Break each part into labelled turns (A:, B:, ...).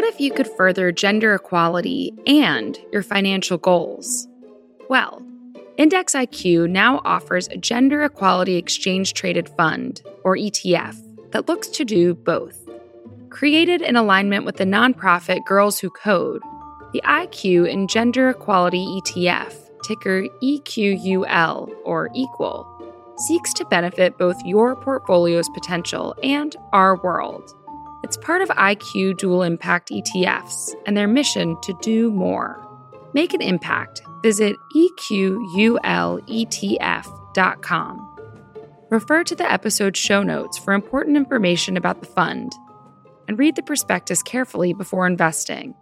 A: What if you could further gender equality and your financial goals? Well, Index IQ now offers a gender equality exchange traded fund, or ETF, that looks to do both. Created in alignment with the nonprofit Girls Who Code, the IQ Engender Equality ETF, ticker EQUL or Equal, seeks to benefit both your portfolio's potential and our world. It's part of IQ Dual Impact ETFs and their mission to do more. Make an impact. Visit EQULETF.com. Refer to the episode show notes for important information about the fund and read the prospectus carefully before investing.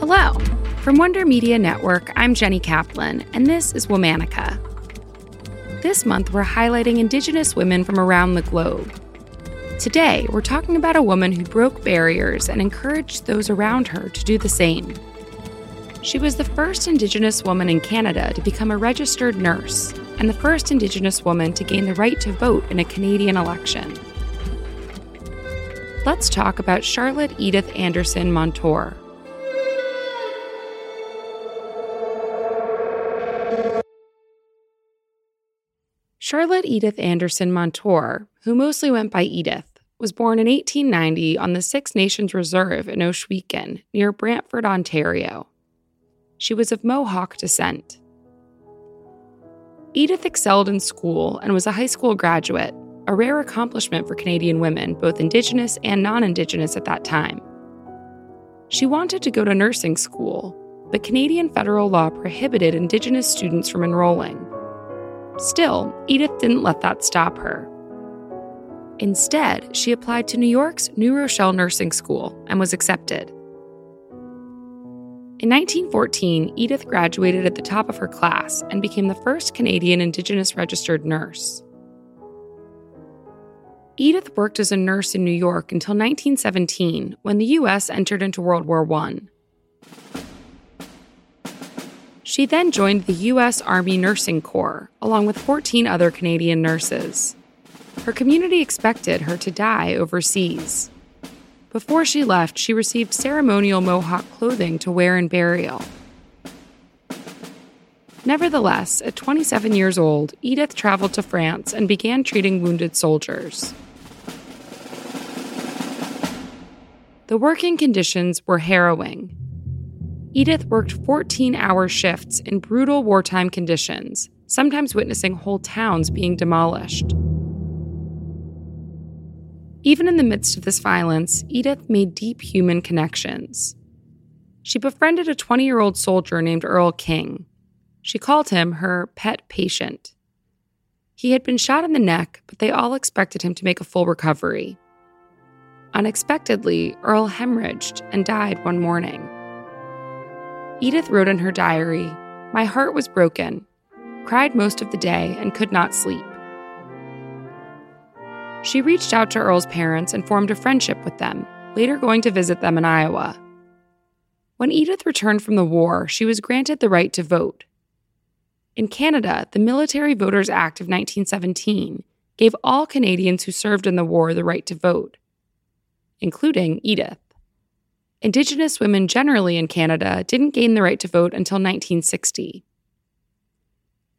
A: Hello. From Wonder Media Network, I'm Jenny Kaplan, and this is Womanica. This month, we're highlighting Indigenous women from around the globe. Today, we're talking about a woman who broke barriers and encouraged those around her to do the same. She was the first Indigenous woman in Canada to become a registered nurse and the first Indigenous woman to gain the right to vote in a Canadian election. Let's talk about Charlotte Edith Anderson Monture. Charlotte Edith Anderson Monture, who mostly went by Edith, was born in 1890 on the Six Nations Reserve in Ohsweken, near Brantford, Ontario. She was of Mohawk descent. Edith excelled in school and was a high school graduate, a rare accomplishment for Canadian women, both Indigenous and non Indigenous at that time. She wanted to go to nursing school, but Canadian federal law prohibited Indigenous students from enrolling. Still, Edith didn't let that stop her. Instead, she applied to New York's New Rochelle Nursing School and was accepted. In 1914, Edith graduated at the top of her class and became the first Canadian Indigenous registered nurse. Edith worked as a nurse in New York until 1917 when the U.S. entered into World War I. She then joined the U.S. Army Nursing Corps, along with 14 other Canadian nurses. Her community expected her to die overseas. Before she left, she received ceremonial Mohawk clothing to wear in burial. Nevertheless, at 27 years old, Edith traveled to France and began treating wounded soldiers. The working conditions were harrowing. Edith worked 14 hour shifts in brutal wartime conditions, sometimes witnessing whole towns being demolished. Even in the midst of this violence, Edith made deep human connections. She befriended a 20 year old soldier named Earl King. She called him her pet patient. He had been shot in the neck, but they all expected him to make a full recovery. Unexpectedly, Earl hemorrhaged and died one morning. Edith wrote in her diary My heart was broken, cried most of the day, and could not sleep. She reached out to Earl's parents and formed a friendship with them, later going to visit them in Iowa. When Edith returned from the war, she was granted the right to vote. In Canada, the Military Voters Act of 1917 gave all Canadians who served in the war the right to vote, including Edith. Indigenous women generally in Canada didn't gain the right to vote until 1960.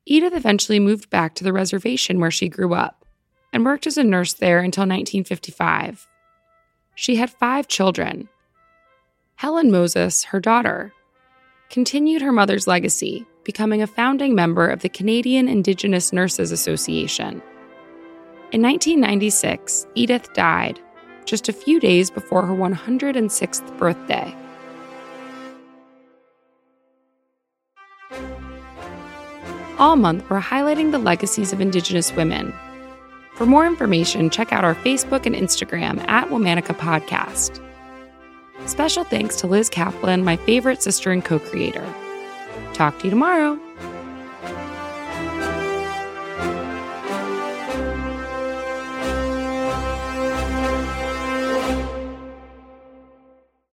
A: Edith eventually moved back to the reservation where she grew up and worked as a nurse there until 1955. She had five children. Helen Moses, her daughter, continued her mother's legacy, becoming a founding member of the Canadian Indigenous Nurses Association. In 1996, Edith died just a few days before her 106th birthday. All month, we're highlighting the legacies of Indigenous women. For more information, check out our Facebook and Instagram at Womanica Podcast. Special thanks to Liz Kaplan, my favorite sister and co creator. Talk to you tomorrow.